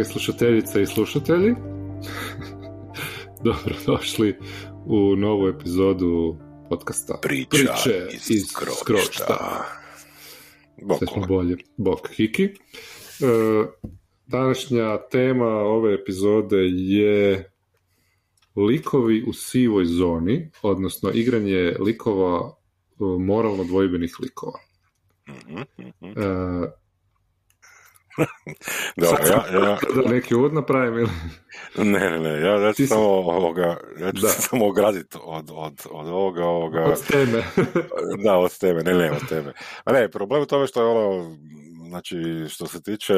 drage slušateljice i slušatelji, dobro došli u novu epizodu podcasta Priča Priče iz. Bokule. Sve smo bolje. Bok Hiki. Uh, današnja tema ove epizode je likovi u sivoj zoni, odnosno igranje likova uh, moralno dvojbenih likova. Mhm, mhm. Uh, Dobro, ja, ja, da neki uvod napravim ili... ne, ne, ne, ja, ja ću samo ovoga, ja ću samo ograditi od, od, od ovoga, ovoga, Od teme. da, od tebe, ne, ne, od tebe. A ne, problem u tome što je ono, znači, što se tiče,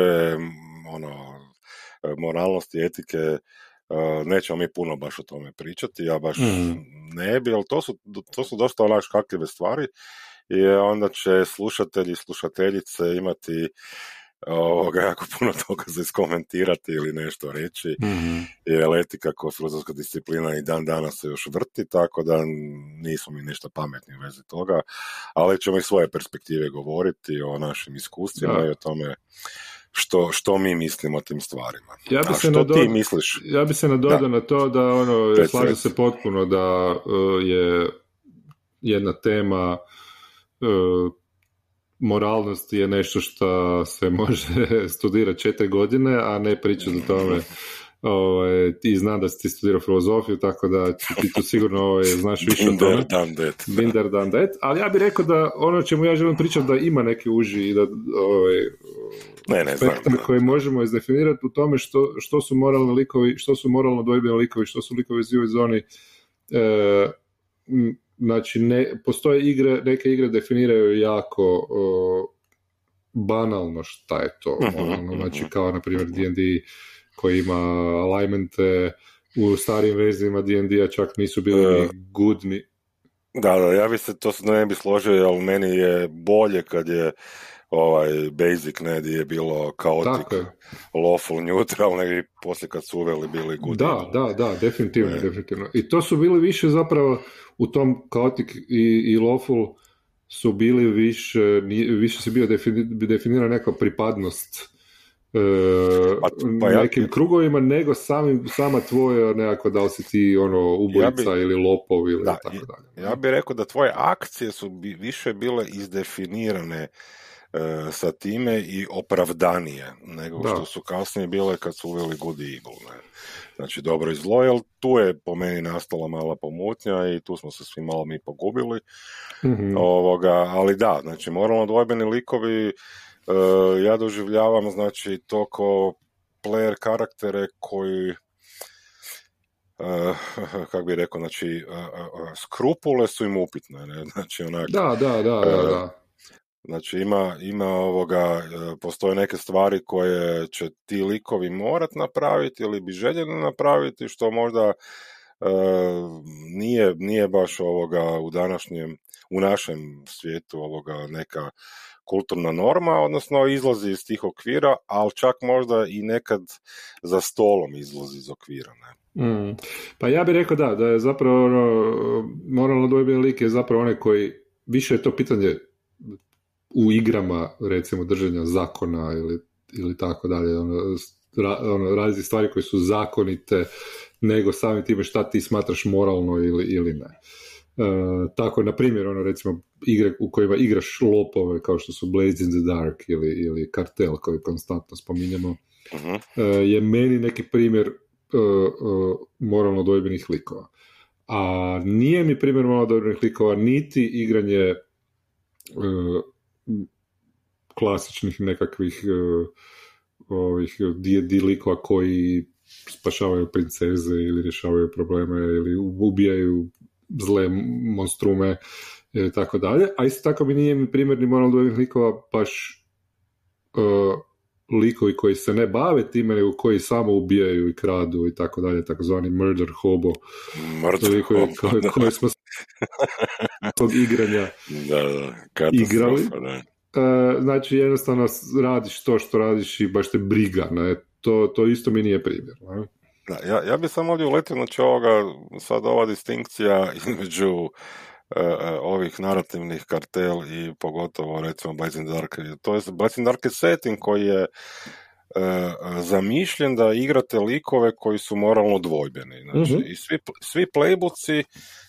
ono, moralnosti, etike, e, nećemo mi puno baš o tome pričati, ja baš Mhm. ne bi, ali to su, to su dosta onak škakljive stvari i onda će slušatelji i slušateljice imati ovoga, jako puno toga za iskomentirati ili nešto reći, jer etika kao filozofska disciplina i dan danas se još vrti, tako da nismo mi ništa pametni u vezi toga, ali ćemo iz svoje perspektive govoriti o našim iskustvima Da. i o tome što, što mi mislimo o tim stvarima. Ja bi A se što nado- ti misliš? Ja bi se nadodao Da. na to da ono, slažem se potpuno da uh, je jedna tema uh, moralnosti je nešto što se može studirati četiri godine, a ne pričati o tome ovaj, ti znam da si ti studirao filozofiju, tako da ti tu sigurno ovaj, znaš više o tome. Binder dan that, ali ja bih rekao da ono o čemu ja želim pričati da ima neki uži i da ovaj, Ne, ne, znam. spektar koji možemo izdefinirati u tome što, što su moralni likovi, što su moralno dvojbeni likovi, što su likovi sivoj zoni. E, m, znači, ne, postoje igre, neke igre definiraju jako o, banalno šta je to. Mhm, moralno. Znači, mhm. kao, na primjer, D&D koji ima alignmente u starijim verzijama D&D-a čak nisu bili E. ni good ni... Da, da, ja bi se to se ne bi složio, ali meni je bolje kad je ovaj basic, ne, di je bilo je. lawful, neutral, nego i poslije kad su uveli bili good. Da, da, da, definitivno, Ne. definitivno. I to su bili više zapravo u tom Chaotic i, i Lawful su bili više, više se bio defini- definira neka pripadnost e, Pa- pa ja- nekim krugovima, nego samim, sama tvoja nekako da li si ti ono ubojica Ja bi- ili lopov ili Da, tako dalje. Ja bih rekao da tvoje akcije su bi, više bile izdefinirane sa time i opravdanije nego Da. što su kasnije bile kad su uveli good evil. Ne? Znači dobro i zlo, jer tu je po meni nastala mala pomutnja i tu smo se svi malo mi pogubili. Mhm. Ovoga, ali da, znači moralno dvojbeni likovi e, ja doživljavam znači to ko player karaktere koji uh, kako bi rekao, znači uh, uh, skrupule su im upitne, ne? znači onak, Da, da, da, da, E, da. Znači ima, ima ovoga, e, postoje neke stvari koje će ti likovi morat napraviti ili bi željeli napraviti, što možda e, nije, nije baš ovoga u današnjem, u našem svijetu ovoga neka kulturna norma, odnosno izlazi iz tih okvira, ali čak možda i nekad za stolom izlazi iz okvira. Ne? Mm. Pa ja bih rekao da, da je zapravo ono, moralno dvojbeni lik je zapravo onaj koji, više je to pitanje u igrama, recimo, držanja zakona ili, ili tako dalje, ono, ra, ono, različite stvari koje su zakonite, nego samim time šta ti smatraš moralno ili, ili ne. E, tako, na primjer, ono, recimo, igre u kojima igraš lopove, kao što su Blades in the Dark ili, ili Kartel, koji konstantno spominjemo, Mhm. e, je meni neki primjer e, e, moralno dvojbenih likova. A nije mi primjer moralno dvojbenih likova niti igranje klasičnih nekakvih e, ovih D&D likova koji spašavaju princeze ili rješavaju probleme ili ubijaju zle monstrume ili tako dalje. A isto tako mi nije mi primjer ni dvojbenih likova baš e, likovi koji se ne bave time, nego koji samo ubijaju i kradu i tako dalje, takozvani murder hobo, Mrtvo. likovi koji, koji smo tog igranja. Da, da, Igrali? da. E, znači, jednostavno radiš to što radiš i baš te briga, ne? To, to isto mi nije primjer. Ne? Da, ja, ja bi samo ovdje uletio, znači ovoga, sad ova distinkcija između ovih narativnih kartel i pogotovo recimo Blazing Dark. To je Blazing Dark je setting koji je zamišljen da igrate likove koji su moralno dvojbeni. Znači, mhm. i svi, svi playbooci,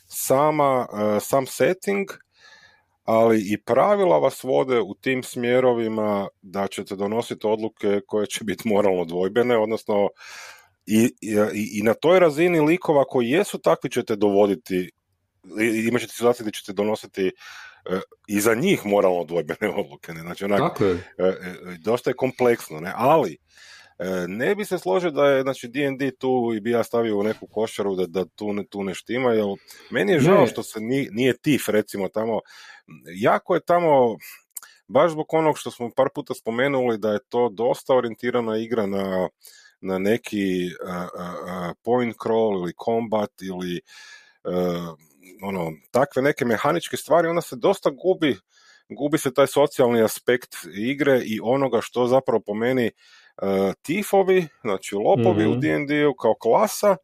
sama, sam setting, ali i pravila vas vode u tim smjerovima da ćete donositi odluke koje će biti moralno dvojbene, odnosno i, i, i na toj razini likova koji jesu takvi ćete dovoditi, imat ćete situaciju gdje ćete donositi e, i za njih moralno dvojbene odluke. Ne? Znači, onak, je. E, e, dosta je kompleksno, ne? ali ne bi se složio da je znači, D&D tu i bi ja stavio u neku košaru da, da tu, ne, tu ne štima, jer meni je žao što se nije, nije TIF recimo tamo, jako je tamo baš zbog onog što smo par puta spomenuli da je to dosta orijentirana igra na na neki point crawl ili combat ili ono, takve neke mehaničke stvari, onda se dosta gubi, gubi se taj socijalni aspekt igre i onoga što zapravo po meni uh, tifovi, znači lopovi u D&D-u mhm. kao klasa,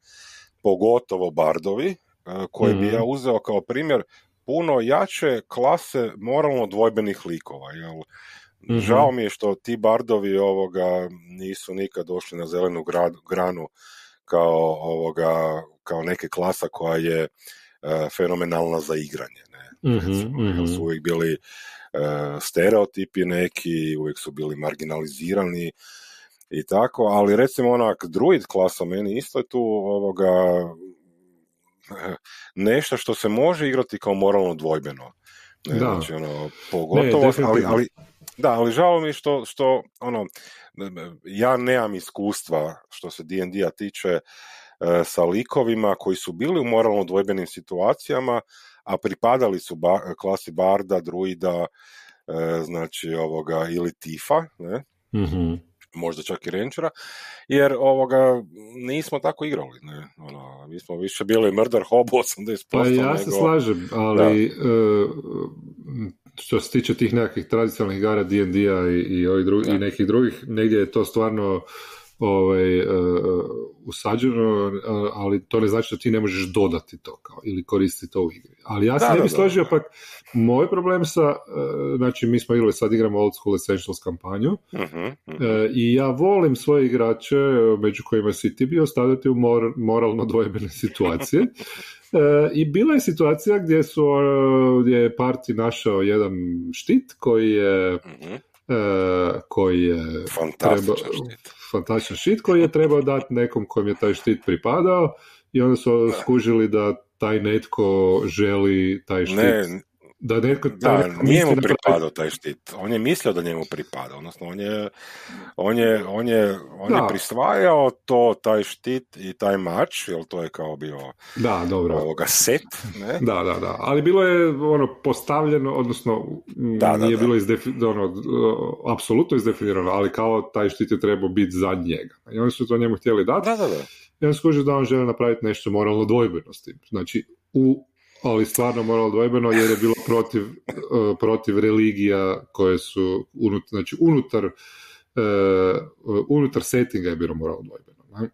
pogotovo bardovi, uh, koje bi ja mhm. uzeo kao primjer puno jače klase moralno dvojbenih likova, jel? mm Žao mi je što ti bardovi ovoga nisu nikad došli na zelenu granu kao ovoga kao neke klasa koja je uh, fenomenalna za igranje. Ne? mm su uvijek bili uh, stereotipi neki, uvijek su bili marginalizirani i tako, ali recimo onak druid klasa meni isto je tu ovoga nešto što se može igrati kao moralno dvojbeno. Ne, da. Znači, ono, pogotovo, ali, ali, da, ali žao mi što, što ono, ja nemam iskustva što se D&D-a tiče e, sa likovima koji su bili u moralno dvojbenim situacijama, a pripadali su ba, klasi barda, druida, e, znači ovoga, ili tifa, ne? mm možda čak i Rangera, jer ovoga nismo tako igrali. Ne? Ono, mi smo više bili murder hobo 80%. Pa ja se slažem, ali e, što se tiče tih nekakvih tradicionalnih igara D&D-a i, i, ovih drugi, i nekih drugih, negdje je to stvarno ovaj, uh, usađeno, ali to ne znači da ti ne možeš dodati to kao, ili koristiti to u igri. Ali ja se ne bih složio, pak moj problem sa, znači mi smo igrali, sad igramo Old School Essentials kampanju uh-huh, uh-huh. i ja volim svoje igrače, među kojima si ti bio, stavljati u mor, moralno dvojbene situacije. I bila je situacija gdje su gdje je parti našao jedan štit koji je uh koji je fantastičan štit fantastičan štit koji je trebao dati nekom kojem je taj štit pripadao i onda su skužili da taj netko želi taj štit. Ne, da netko da, nije mu pripadao taj štit. On je mislio da njemu pripada. Odnosno, on je, on je, on je, on je prisvajao to, taj štit i taj mač, jer to je kao bio da, dobro. ovoga set. Ne? Da, da, da. Ali bilo je ono postavljeno, odnosno da, nije bilo izdefi, ono, apsolutno izdefinirano, ali kao taj štit je trebao biti za njega. I oni su to njemu htjeli dati. Da, da, da. I on skuži da on želi napraviti nešto moralno dvojbeno s tim. Znači, u ali stvarno moralo dvojbeno jer je bilo protiv, uh, protiv religija koje su unutar, znači unutar, uh, unutar settinga je bilo moralo dvojbeno.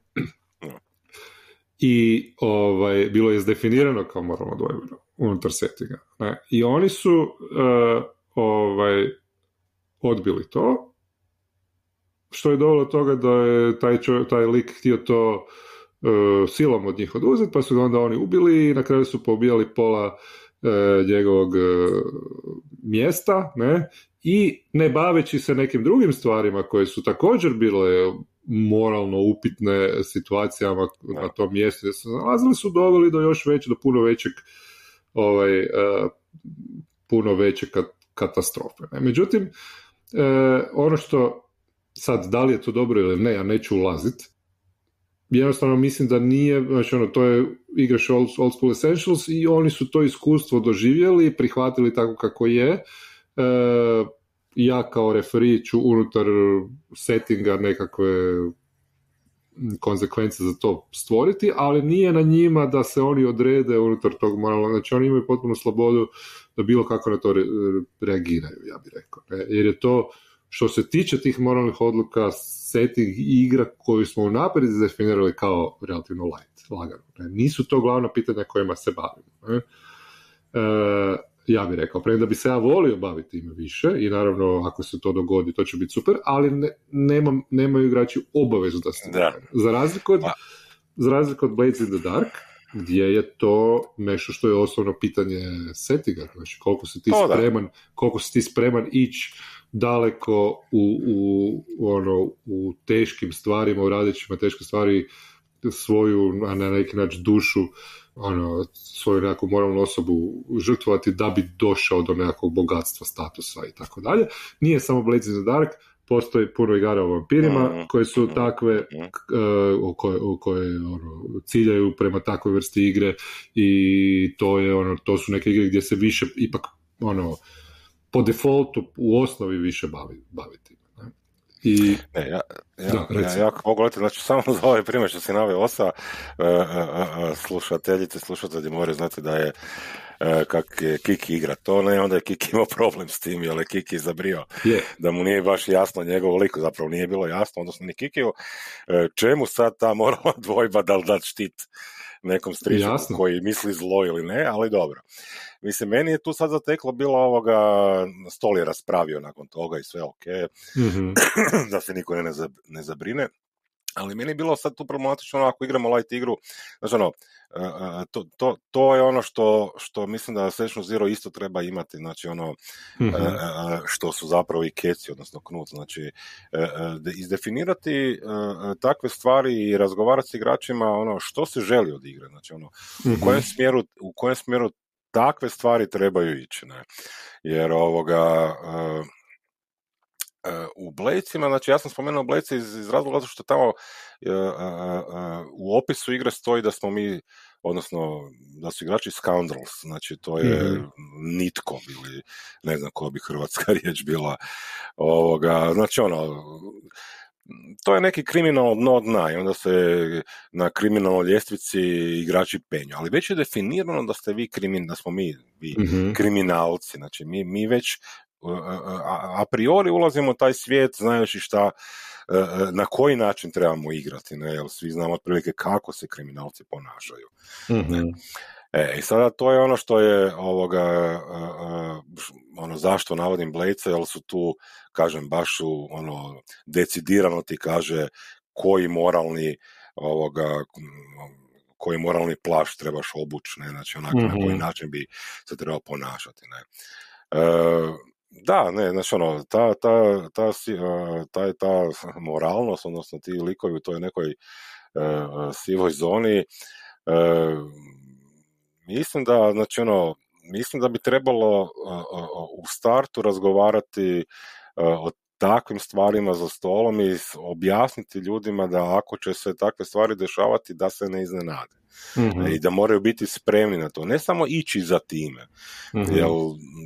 I ovaj, bilo je izdefinirano kao moralno dvojbeno unutar settinga. Ne? I oni su uh, ovaj, odbili to, što je dovelo toga da je taj, čo, taj lik htio to E, silom od njih oduzeti, pa su ga onda oni ubili i na kraju su pobijali pola e, njegovog e, mjesta, ne, i ne baveći se nekim drugim stvarima koje su također bile moralno upitne situacijama na tom mjestu gdje se nalazili su doveli do još veće, do puno većeg ovaj, puno veće katastrofe. Ne. Međutim, ono što sad, da li je to dobro ili ne, ja neću ulaziti, jednostavno mislim da nije, znači ono, to je igraš old, old School Essentials i oni su to iskustvo doživjeli, prihvatili tako kako je. E, ja kao referi ću unutar settinga nekakve konsekvence za to stvoriti, ali nije na njima da se oni odrede unutar tog moralnog, znači oni imaju potpunu slobodu da bilo kako na to reagiraju, ja bih rekao. Ne? Jer je to, što se tiče tih moralnih odluka, setting igra koju smo unaprijed definirali kao relativno light, lagano. Ne? Nisu to glavna pitanja kojima se bavimo. Ne? ja bih rekao, premda bi se ja volio baviti time više i naravno ako se to dogodi to će biti super, ali ne, nema, nemaju igrači obavezu da se da. Za razliku od, pa. za razliku od Blades in the Dark, gdje je to nešto što je osnovno pitanje settinga, znači koliko si ti to spreman, koliko si ti spreman ići daleko u, u, ono, u teškim stvarima, u radićima teške stvari svoju, a na neki način dušu ono, svoju nekakvu moralnu osobu žrtvovati da bi došao do nekakvog bogatstva, statusa i tako dalje. Nije samo Blades in the Dark, postoji puno igara o vampirima mm koje su mhm. takve uh, koje, koje ono, ciljaju prema takvoj vrsti igre i to je ono to su neke igre gdje se više ipak ono po defaultu u osnovi više bavi, baviti. I... Ne, ja, ja, da, ja, ja mogu znači samo za ovaj primjer što si naveo osa, uh, uh, slušateljice, slušatelji moraju znati da je kak je Kiki igra to, ne, onda je Kiki imao problem s tim, jer je Kiki zabrio yeah. da mu nije baš jasno njegov lik, zapravo nije bilo jasno, odnosno ni Kikiju, čemu sad ta moralna dvojba da li dat štit nekom stričku koji misli zlo ili ne, ali dobro. Mislim, meni je tu sad zateklo bilo ovoga, stol je raspravio nakon toga i sve ok, mm da se niko ne, ne zabrine. Ali meni je bilo sad tu problematično ono, ako igramo light igru, znači ono, to, to, to je ono što, što mislim da Session Zero isto treba imati, znači ono, mm što su zapravo i keci, odnosno knut, znači izdefinirati takve stvari i razgovarati s igračima ono što se želi od igre, znači ono, u kojem mhm. smjeru, u kojem smjeru takve stvari trebaju ići, ne? Jer ovoga, u Blejcima, znači ja sam spomenuo Blejce iz, iz razloga zato što tamo u opisu igre stoji da smo mi, odnosno da su igrači scoundrels, znači to je mm nitko ili ne znam koja bi hrvatska riječ bila ovoga, znači ono to je neki kriminal dno dna i onda se na kriminalnoj ljestvici igrači penju. Ali već je definirano da ste vi krimin, da smo mi vi mhm. kriminalci. Znači mi, mi već a, a priori ulazimo u taj svijet znajući šta e, e, na koji način trebamo igrati, ne, jer svi znamo otprilike kako se kriminalci ponašaju. mm E, i sada to je ono što je ovoga, ono zašto navodim Blejce, jer su tu, kažem, baš u, ono, decidirano ti kaže koji moralni ovoga, koji moralni plaš trebaš obući, ne, znači onako na koji mhm. način bi se trebao ponašati, ne. E, da, ne, znači ono, ta, ta, ta, ta, ta moralnost, odnosno ti likovi u toj nekoj uh, sivoj zoni, uh, mislim da, znači ono, mislim da bi trebalo u startu razgovarati o takvim stvarima za stolom i objasniti ljudima da ako će se takve stvari dešavati da se ne iznenade. mm I da moraju biti spremni na to. Ne samo ići za time. mm Jer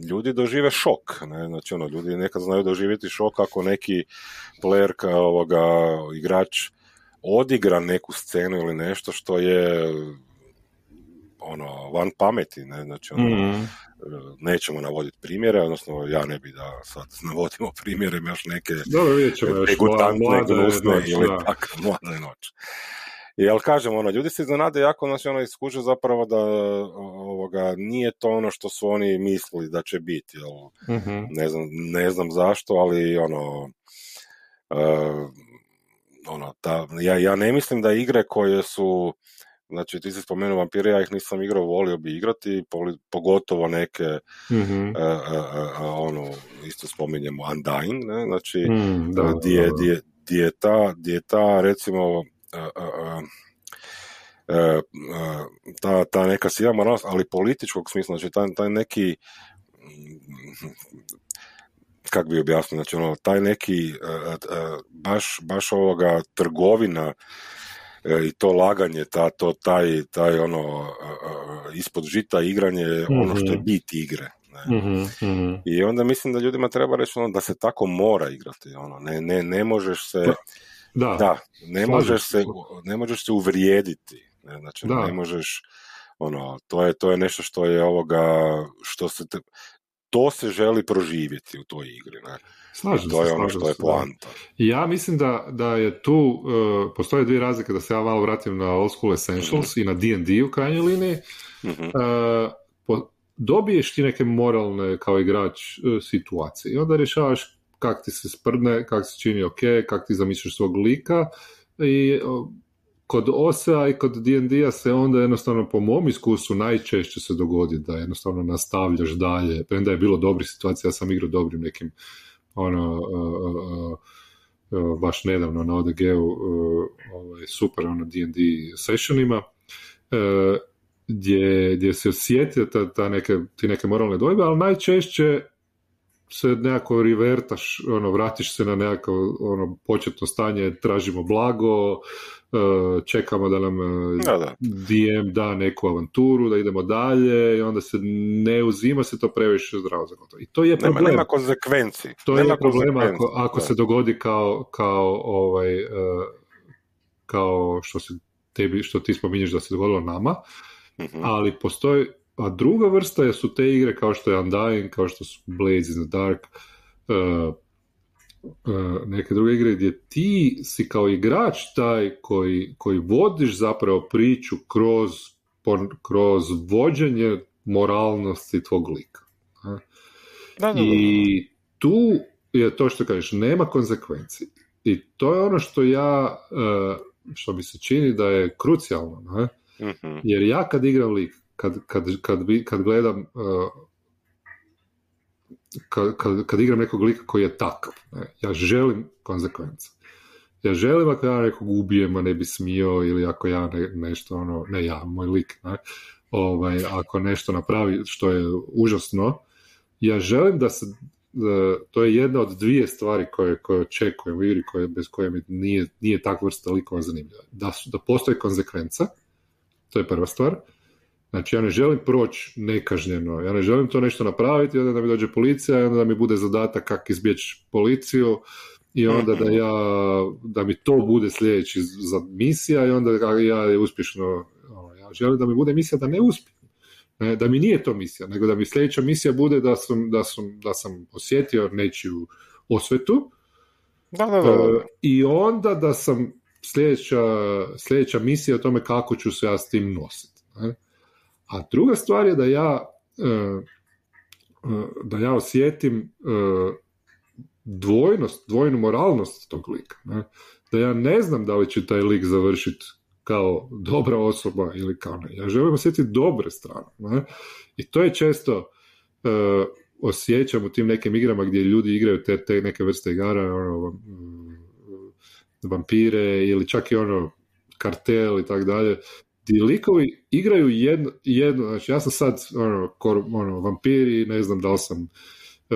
ljudi dožive šok. Ne? Znači, ono, ljudi nekad znaju doživjeti šok ako neki player kao ovoga, igrač odigra neku scenu ili nešto što je ono, van pameti, ne, znači ono, mm nećemo navoditi primjere, odnosno ja ne bi da sad navodimo primjere, još neke degutantne, gnusne ili tako, mlade noć. I ali kažem, ono, ljudi se iznenade jako, znači ono iskuže zapravo da ovoga, nije to ono što su oni mislili da će biti, jel? mm ne, znam, ne znam zašto, ali ono, uh, ono ta, ja, ja ne mislim da igre koje su Znači, ti si spomenuo vampire, ja ih nisam igrao, volio bi igrati, pogotovo neke, mm ono, isto spominjemo Undying, ne? znači, mm, da, je ta, ta, recimo, ta, ta neka siva moralnost, ali političkog smisla, znači, taj, taj neki, kak bi objasnio, znači, ono, taj neki, baš, baš ovoga trgovina, E, i to laganje, ta, to, taj, taj ono ispod žita igranje ono što je mhm. bit igre. Ne? Mhm, mhm. I onda mislim da ljudima treba reći ono, da se tako mora igrati. Ono, ne, ne, ne možeš se... Da, da ne, možeš se, ne možeš se uvrijediti. Ne? Znači, da. ne možeš... Ono, to je, to je nešto što je ovoga, što se, te, to se želi proživjeti u toj igri. Ne? Slažem to je ono što je poanta. Ja mislim da, da je tu, uh, postoje dvije razlike, da se ja malo vratim na Old School Essentials mm-hmm. i na D&D u krajnjoj liniji. Mm-hmm. Uh, po, dobiješ ti neke moralne kao igrač e, situacije i onda rješavaš kak ti se sprdne, kak se čini ok, kak ti zamisliš svog lika i kod OSA i kod D&D-a se onda jednostavno po mom iskustvu najčešće se dogodi da jednostavno nastavljaš dalje, premda je bilo dobrih situacija, ja sam igrao dobrim nekim ono, uh, uh, baš nedavno na ODG-u ovaj, super ono D&D sessionima gdje, gdje se osjetio ta, ta neke, ti neke moralne dojbe, ali najčešće se nekako rivertaš, ono, vratiš se na nekako ono, početno stanje, tražimo blago, e, čekamo da nam e, da, da. DM da neku avanturu, da idemo dalje i onda se ne uzima se to previše zdravo za I to je problem. Nema, nema konsekvenci. To nema je problem ako, ako se dogodi kao, kao, ovaj, e, kao što, se tebi, što ti spominješ da se dogodilo nama, mm ali postoji a druga vrsta su te igre kao što je Undying, kao što su Blades in the Dark, uh, uh, neke druge igre gdje ti si kao igrač taj koji, koji vodiš zapravo priču kroz, kroz vođenje moralnosti tvog lika. I tu je to što kažeš, nema konsekvenci. I to je ono što ja, uh, što mi se čini da je krucijalno. Ne? Mhm. Jer ja kad igram lik, kad, kad, kad, kad gledam uh, kad, kad, kad, igram nekog lika koji je takav, ja želim konsekvence. Ja želim ako ja nekog ubijem, a ne bi smio, ili ako ja ne, nešto, ono, ne ja, moj lik, ne, ovaj, ako nešto napravi što je užasno, ja želim da se, to je jedna od dvije stvari koje, koje očekujem u igri, koje, bez koje mi nije, nije takva vrsta likova zanimljiva. Da, su, da postoji konsekvenca, to je prva stvar, Znači ja ne želim proći nekažnjeno, ja ne želim to nešto napraviti, onda da mi dođe policija i onda da mi bude zadatak kako izbjeći policiju i onda da ja, da mi to bude sljedeći za misija i onda ja je uspješno, ono, ja želim da mi bude misija da ne uspijem. Da mi nije to misija, nego da mi sljedeća misija bude da sam, da sam, da sam osjetio nečiju osvetu da, da, da. E, i onda da sam sljedeća, sljedeća misija o tome kako ću se ja s tim nositi. A druga stvar je da ja, e, e, da ja osjetim e, dvojnost, dvojnu moralnost tog lika. Da ja ne znam da li će taj lik završiti kao dobra osoba ili kao ne. Ja želim osjetiti dobre strane. Ne? I to je često osjećam u tim nekim igrama gdje ljudi igraju te, te neke vrste igara, ono, vampire ili čak i ono kartel i tako dalje, ti likovi igraju jedno, jedno, znači ja sam sad ono, kor, ono vampiri, ne znam da li sam e,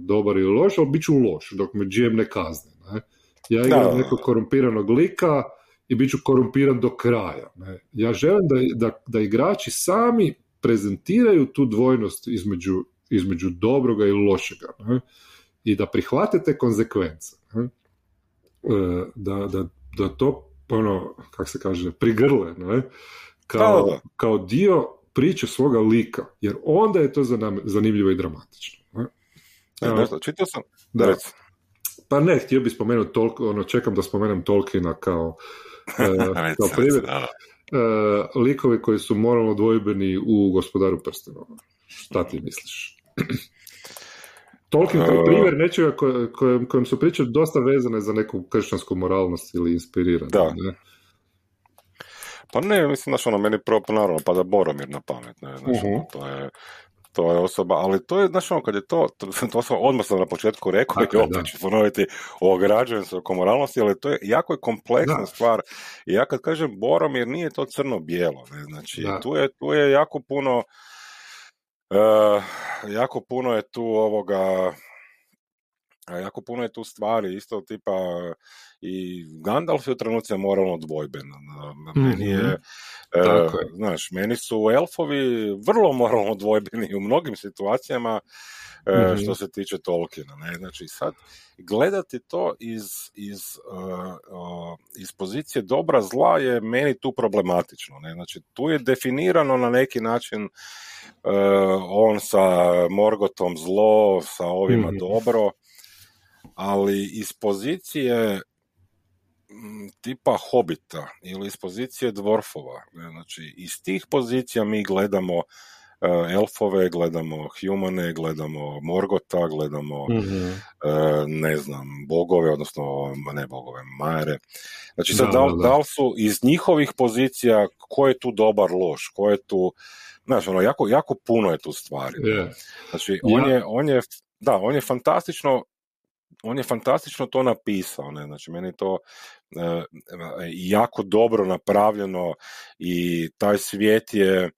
dobar ili loš, ali bit ću loš dok me GM ne kazne. Ne? Ja igram nekog korumpiranog lika i bit ću korumpiran do kraja. Ne? Ja želim da, da, da igrači sami prezentiraju tu dvojnost između, između dobroga i lošega. Ne? I da prihvate te konsekvence. Ne? E, da, da, da to ono, kak se kaže, prigrle, ne? Kao, kao dio priče svoga lika, jer onda je to za nam zanimljivo i dramatično. Ne? Evo, čitao sam, da. Pa ne, htio bih spomenuti toliko, ono, čekam da spomenem Tolkiena kao, e, kao primjer. E, likovi koji su moralno dvojbeni u gospodaru prstenova. Šta ti misliš? Tolkien primjer nečega kojem, kojem su priče dosta vezane za neku kršćansku moralnost ili inspirirane. Da. Ne? Pa ne, mislim, znaš, ono, meni prvo naravno pada Boromir na pamet, ne, znaš, uh-huh. to je, to je osoba, ali to je, znaš, ono, kad je to, to, to sam odmah sam na početku rekao, i opet ću ponoviti o građanstvu, oko moralnosti, ali to je jako je kompleksna da. stvar. I ja kad kažem Boromir, nije to crno-bijelo, ne, znači, tu je, tu je jako puno, Uh, jako puno je tu ovoga jako puno je tu stvari, isto tipa i Gandalf je u trenucima moralno dvojben. Meni je, mm-hmm. uh, znaš, meni su elfovi vrlo moralno dvojbeni u mnogim situacijama mm-hmm. što se tiče Tolkiena. Ne? Znači sad gledati to iz, iz, uh, iz pozicije dobra zla je meni tu problematično. Ne? Znači tu je definirano na neki način on sa Morgotom zlo, sa ovima mm-hmm. dobro, ali iz pozicije tipa Hobita ili iz pozicije dvorfova, znači iz tih pozicija mi gledamo elfove, gledamo humane, gledamo Morgota, gledamo Mhm. ne znam, bogove, odnosno ne bogove, majere. Znači sad Da, da, da, li- da. da li su iz njihovih pozicija, ko je tu dobar, loš, ko je tu, znaš, ono, jako, jako puno je tu stvari. Je. Znači, on, Ja- je, on je, da, on je fantastično, on je fantastično to napisao, ne, znači, meni je to e, jako dobro napravljeno i taj svijet je e,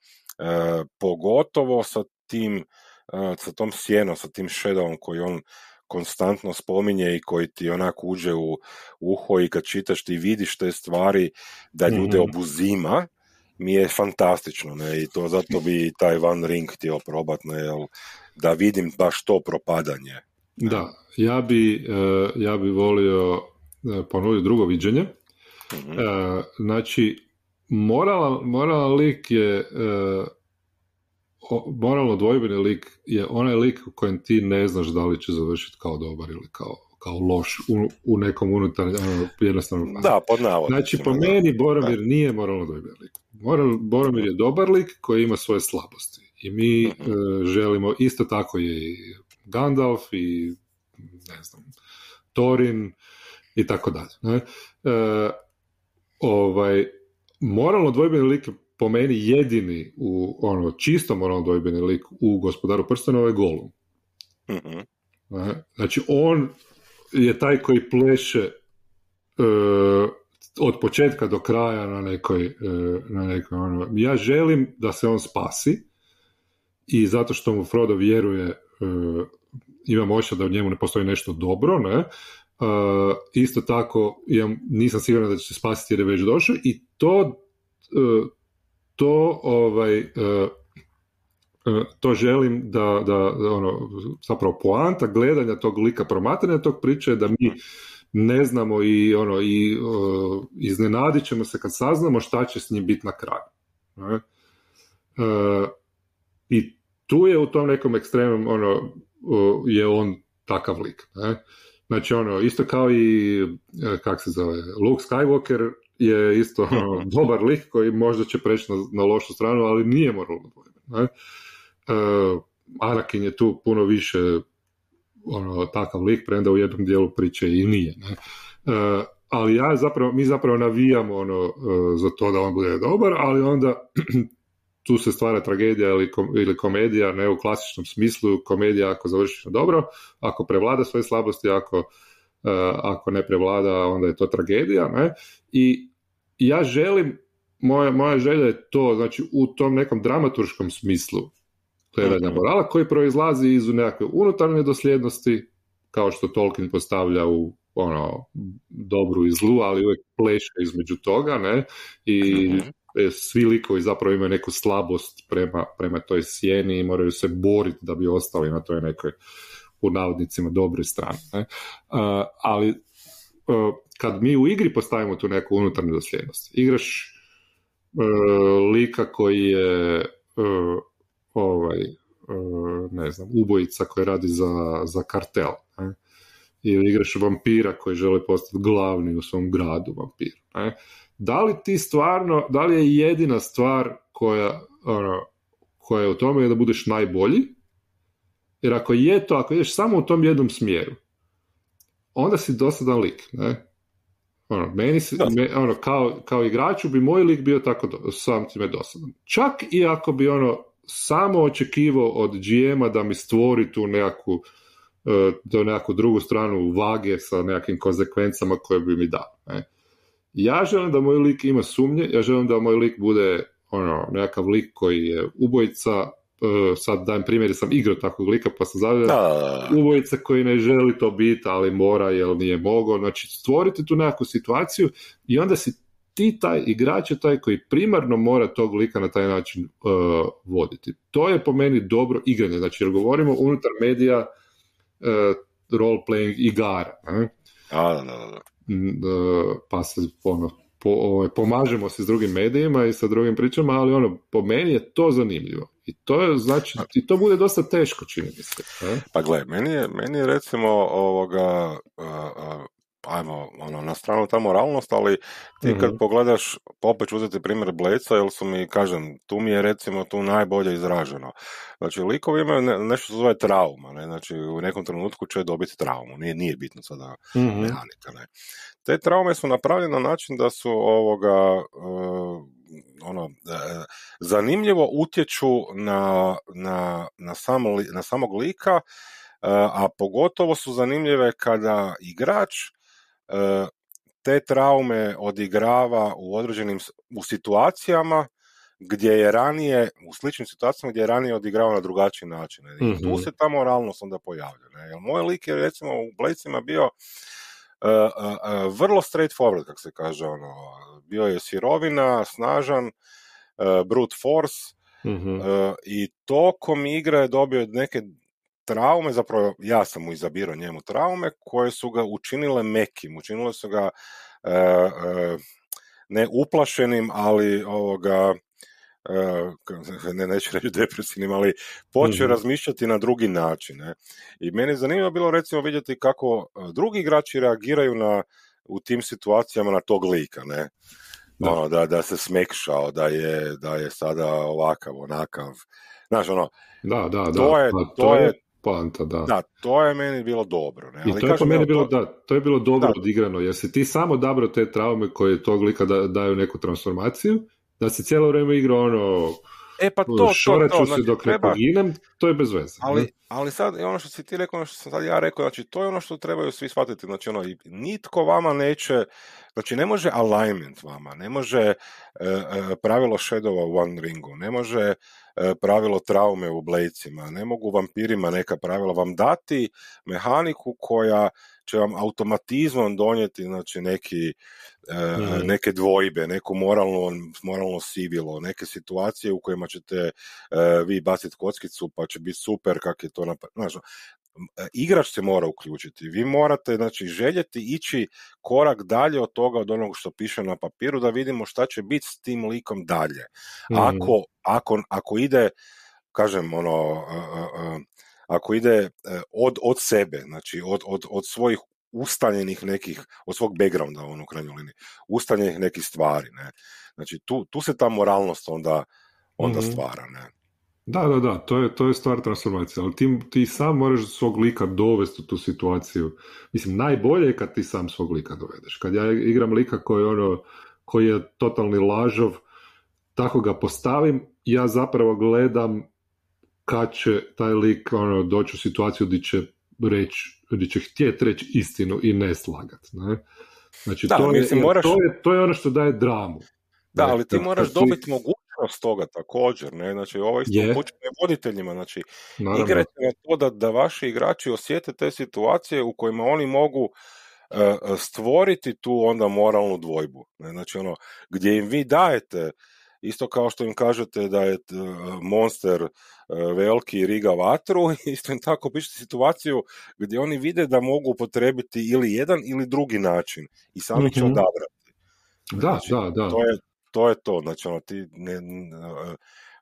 pogotovo sa tim, e, sa tom sjenom, sa tim shadowom koji on konstantno spominje i koji ti onako uđe u uho i kad čitaš ti vidiš te stvari da ljude Mhm. obuzima, mi je fantastično, ne, i to zato bi taj Van Ring htio probat, ne, da vidim baš to propadanje. Da, ja bi, e, ja bi volio e, ponuditi drugo viđenje. E, znači, moralan, moralan lik je, moralno dvojbeni lik je onaj lik u kojem ti ne znaš da li će završiti kao dobar ili kao, kao loš u, u nekom unutarnjem, ono, jednostavno. Da, pod Znači, po da. meni Boromir nije moralno dvojben lik. Moral, Boromir je dobar lik koji ima svoje slabosti. I mi e, želimo, isto tako je i Gandalf i ne znam, Thorin i tako dalje. ne. E, ovaj, moralno dvojbeni lik po meni jedini u ono čisto moralno dvojbeni lik u gospodaru prstenova je Gollum. Mhm. Ne? Znači, on je taj koji pleše e, od početka do kraja na nekoj, e, na nekoj ono, ja želim da se on spasi i zato što mu Frodo vjeruje imam osjećaj da u njemu ne postoji nešto dobro, ne? E, isto tako imam, nisam siguran da će se spasiti jer je već došao i to e, to ovaj e, e, to želim da, da, ono, zapravo poanta gledanja tog lika promatranja tog priče je da mi ne znamo i ono i uh, iznenadit ćemo se kad saznamo šta će s njim biti na kraju. E, I tu je u tom nekom ekstremnom ono uh, je on takav lik. Ne? Znači ono, isto kao i e, kak se zove, Luke Skywalker je isto ono, dobar lik koji možda će preći na, na lošu stranu, ali nije moralno dvojben. Ne? E, Anakin je tu puno više ono, takav lik, premda u jednom dijelu priče i nije. Ne? E, ali ja zapravo, mi zapravo navijamo ono, e, za to da on bude dobar, ali onda tu se stvara tragedija ili, kom, ili komedija, ne u klasičnom smislu, komedija ako završiš na dobro, ako prevlada svoje slabosti, ako, e, ako ne prevlada, onda je to tragedija. Ne? I ja želim, moja, moja želja je to, znači u tom nekom dramaturškom smislu gledanja morala koji proizlazi iz nekakve unutarnje dosljednosti, kao što Tolkien postavlja u ono, dobru i zlu, ali uvijek pleše između toga, ne? I svi likovi zapravo imaju neku slabost prema, prema toj sjeni i moraju se boriti da bi ostali na toj nekoj u navodnicima dobroj strani. Ne? A, ali a, kad mi u igri postavimo tu neku unutarnju dosljednost, igraš e, lika koji je e, ovaj, e, ne znam, ubojica koji radi za, za kartel, ne? ili igraš vampira koji želi postati glavni u svom gradu vampir. Ne? Da li ti stvarno, da li je jedina stvar koja, ono, koja je u tome je da budeš najbolji, jer ako je to, ako ideš samo u tom jednom smjeru, onda si dosadan lik, ne? Ono, meni Da. me, ono, kao, kao igraču bi moj lik bio tako do, sam time dosadan. Čak i ako bi ono samo očekivao od GM-a da mi stvori tu nekakvu do nekakvu drugu stranu vage sa nekakvim konsekvencama koje bi mi dao. Ne? Ja želim da moj lik ima sumnje, ja želim da moj lik bude ono, nekakav lik koji je ubojica, e, sad dajem primjer, jer sam igrao takvog lika pa sam zavio, Da, ubojica koji ne želi to biti, ali mora jer nije mogao. Znači, stvoriti tu nekakvu situaciju i onda si ti taj igrač je taj koji primarno mora tog lika na taj način uh, voditi. To je po meni dobro igranje. Znači, jer govorimo unutar medija uh, role-playing igara. Ne? da, da, da, da. Mm, uh, pa se ono, po, ovaj, pomažemo se s drugim medijima i sa drugim pričama, ali ono, po meni je to zanimljivo. I to je, znači, i to bude dosta teško, čini mi se. Ne? Pa gle, meni je, meni je recimo ovoga, a, a, ajmo, ono, na stranu ta moralnost, ali ti kad Mhm. pogledaš, pa opet ću uzeti primjer Bleca, jer su mi, kažem, tu mi je recimo tu najbolje izraženo. Znači, likovi imaju ne- nešto se zove trauma, ne? znači u nekom trenutku će dobiti traumu, nije, nije bitno sada Mhm. mehanika, ne. Te traume su napravljene na način da su ovoga, e, ono, e, zanimljivo utječu na, na, na, samo na samog lika, e, a pogotovo su zanimljive kada igrač te traume odigrava u određenim u situacijama gdje je ranije, u sličnim situacijama gdje je ranije odigrao na drugačiji način. ne. I tu Mhm. se ta moralnost onda pojavlja. Ne? Jer moj lik je recimo u Bladesima bio e, e, e, vrlo straightforward, kako se kaže. Ono. Bio je sirovina, snažan, e, brute force, Mhm. E, i tokom igre je dobio neke traume, zapravo ja sam mu izabirao njemu traume koje su ga učinile mekim, učinile su ga e, e, ne uplašenim, ali ovoga e, ne, neću reći depresivnim, ali počeo Mhm. razmišljati na drugi način. Ne? I meni je zanimljivo bilo recimo vidjeti kako e, drugi igrači reagiraju na, u tim situacijama na tog lika, ne? Da. Ono, da, da se smekšao, da je, da je sada ovakav, onakav. Znaš, ono, Da, da, da. To je- Pa, to je- poanta, da. da, to je meni bilo dobro. Ne? I Ali to je po meni bilo, to- da, to je bilo dobro Da. odigrano, jer si ti samo odabrao te traume koje tog lika da, daju neku transformaciju, da se cijelo vrijeme igra ono, E pa to, to, šorat ću to, se znači, dok ne treba, poginem, to je bez veze. ali, ne? ali sad, ono što si ti rekao, ono što sam sad ja rekao, znači, to je ono što trebaju svi shvatiti, znači, ono, nitko vama neće, znači, ne može alignment vama, ne može e, pravilo Shadova u One Ringu, ne može e, pravilo traume u Bladesima, ne mogu vampirima neka pravila vam dati mehaniku koja će vam automatizmom donijeti znači neki e, Mhm. neke dvojbe, neko moralno, moralno sivilo, neke situacije u kojima ćete e, vi baciti kockicu pa će biti super kak je to napraviti. Znaš, e, igrač se mora uključiti. Vi morate znači, željeti ići korak dalje od toga, od onog što piše na papiru, da vidimo šta će biti s tim likom dalje. Mhm. Ako, ako, ako ide, kažem, ono, e, ako ide e, od, od sebe, znači od, od, od svojih ustaljenih nekih, od svog backgrounda, ono, u krajnjoj liniji, ustaljenih nekih stvari, ne. Znači, tu, tu se ta moralnost onda, onda Mhm. stvara, ne. Da, da, da, to je, to je stvar transformacije, ali ti, ti sam moraš svog lika dovesti u tu situaciju. Mislim, najbolje je kad ti sam svog lika dovedeš. Kad ja igram lika koji, je ono, koji je totalni lažov, tako ga postavim, ja zapravo gledam kad će taj lik ono, doći u situaciju gdje će reći, gdje će htjeti reći istinu i ne slagat. Ne? Znači, Da, to, je, mislim, moraš- to, je, to je ono što daje dramu. Da, Ne, ali ti moraš kad ti- dobiti mogućnost toga također, ne, znači ovo isto Je. voditeljima, znači Naravno. igrajte na to da, da vaši igrači osjete te situacije u kojima oni mogu e, stvoriti tu onda moralnu dvojbu, ne, znači ono, gdje im vi dajete, isto kao što im kažete da je e, monster e, veliki riga vatru, isto im tako pišete situaciju gdje oni vide da mogu upotrebiti ili jedan ili drugi način i sami će Mhm. odabrati. Da, Znači, da, da. To je, to je to, znači ono, ti ne, n-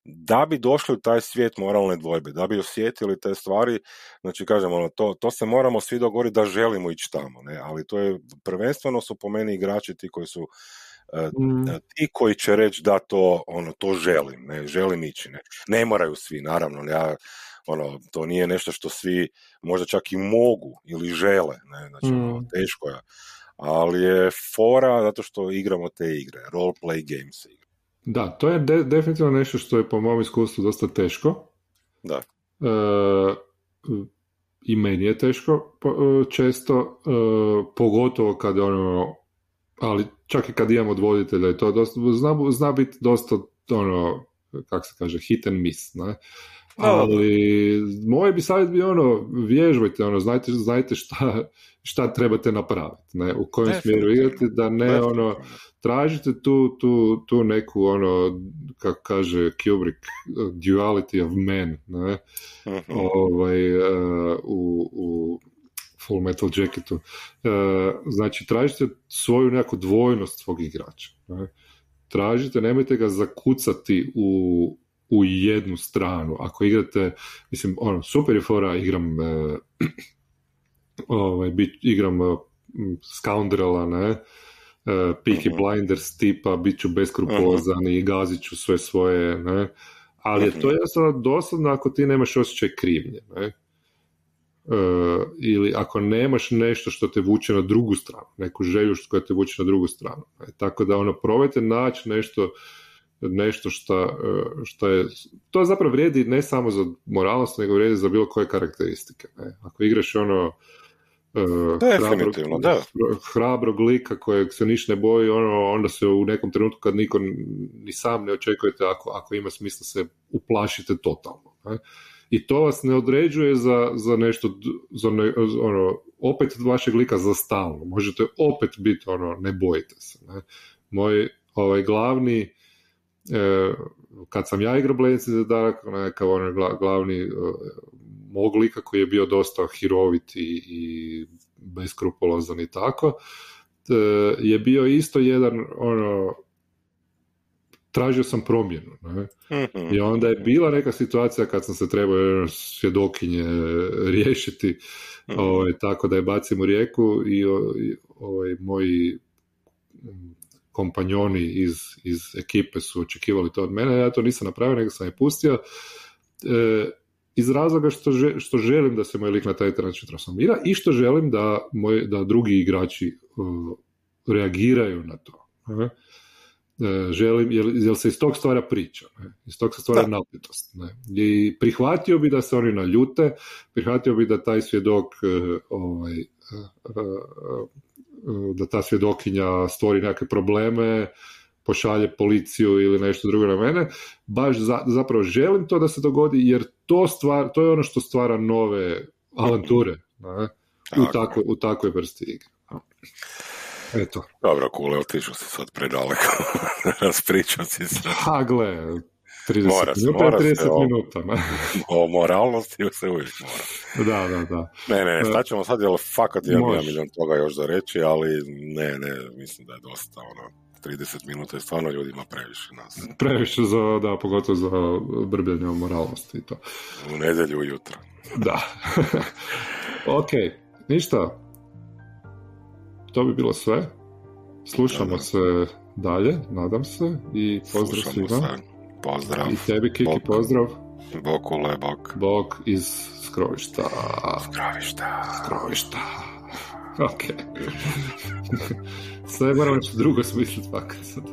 da bi došli u taj svijet moralne dvojbe, da bi osjetili te stvari, znači kažem, ono, to, to se moramo svi dogovoriti da želimo ići tamo, ne, ali to je, prvenstveno su po meni igrači ti koji su e, Mm, ti koji će reći da to, ono, to želim, ne, želim ići, ne, ne moraju svi, naravno, ja, ono, to nije nešto što svi možda čak i mogu ili žele, ne, znači, ono, Mm. teško je, ali je fora zato što igramo te igre, role play games se igra. Da, to je de- definitivno nešto što je po mom iskustvu dosta teško. Da. E, I meni je teško e, često, e, pogotovo kad ono, ali čak i kad imamo odvoditelja i to dosta, zna, zna biti dosta ono, kako se kaže, hit and miss, ne? Ali moj bi savjet bio ono, vježbajte, ono, znajte, znajte šta, šta trebate napraviti, ne? U kojem smjeru igrati, da ne ono, tražite tu, tu, tu neku ono, kako kaže Kubrick, duality of men, ne? Mhm. ovaj, e, u, u Full Metal Jacketu. E, znači, tražite svoju neku dvojnost svog igrača. Ne? Tražite, nemojte ga zakucati u, u jednu stranu. Ako igrate, mislim, ono, super je fora, igram e, ovaj, bit, igram e, scoundrela, ne, uh, Peaky Mhm. Blinders tipa, bit ću beskrupulozan i gazit ću sve svoje, ne, ali je to Mhm. jednostavno dosadno ako ti nemaš osjećaj krivnje, ne, E, ili ako nemaš nešto što te vuče na drugu stranu, neku želju koja te vuče na drugu stranu. Ne? Tako da ono, probajte naći nešto nešto šta, e, šta je, to zapravo vrijedi ne samo za moralnost, nego vrijedi za bilo koje karakteristike. Ne? Ako igraš ono e, Definitivno, da. hrabrog lika kojeg se niš ne boji, ono, onda se u nekom trenutku kad niko ni sam ne očekujete ako, ako ima smisla se uplašite totalno. Ne? I to vas ne određuje za, za nešto, za ne, ono, opet vašeg lika za stalno. Možete opet biti, ono, ne bojite se. Ne? Moj ovaj glavni, e, kad sam ja igrao Blades in the Dark, nekakav onaj gla- glavni e, mog lika koji je bio dosta hirovit i, i beskrupulozan i tako, e, je bio isto jedan, ono, tražio sam promjenu, ne? Mhm. I onda je bila neka situacija kad sam se trebao svjedokinje riješiti, Mhm. ovaj, tako da je bacim u rijeku i ovaj, moji mm, kompanjoni iz, iz ekipe su očekivali to od mene, ja to nisam napravio, nego sam je pustio. E, iz razloga što, že- što želim da se moj lik na taj način transformira i što želim da, moj, da drugi igrači uh, reagiraju na to. ne? E, želim, jer, jer se iz tog stvara priča, ne? iz tog se stvara Da. napetost. Ne? I prihvatio bi da se oni naljute, prihvatio bi da taj svjedok e, ovaj, e, da ta svjedokinja stvori neke probleme, pošalje policiju ili nešto drugo na mene, baš za, zapravo želim to da se dogodi jer to, stvar, to je ono što stvara nove avanture ne? u, Tako. u takvoj vrsti igre. Eto. Dobro, kule, otišao si sad predaleko. Raspričao si se. Ha, gle, 30 Mora se, minuta mora je se, 30 ovo. minuta. O moralnosti se uvijek mora. Da, da, da. Ne, ne, ne, staćemo sad, jer fakat Može. jedan milion toga još za reći, ali ne, ne, mislim da je dosta, ono, 30 minuta je stvarno ljudima previše nas. Previše za, da, pogotovo za brbljanje o moralnosti i to. U nedjelju ujutro. Da. ok, ništa. To bi bilo sve. Slušamo Da, da. se dalje, nadam se. I pozdrav Slušamo svima. se. Pozdrav. I tebi, Kiki, Bok. pozdrav. Bokule, bok. Bog iz skrovišta. Zdravišta. Skrovišta. Ok. Sve moram nešto drugo smisliti fakat sad.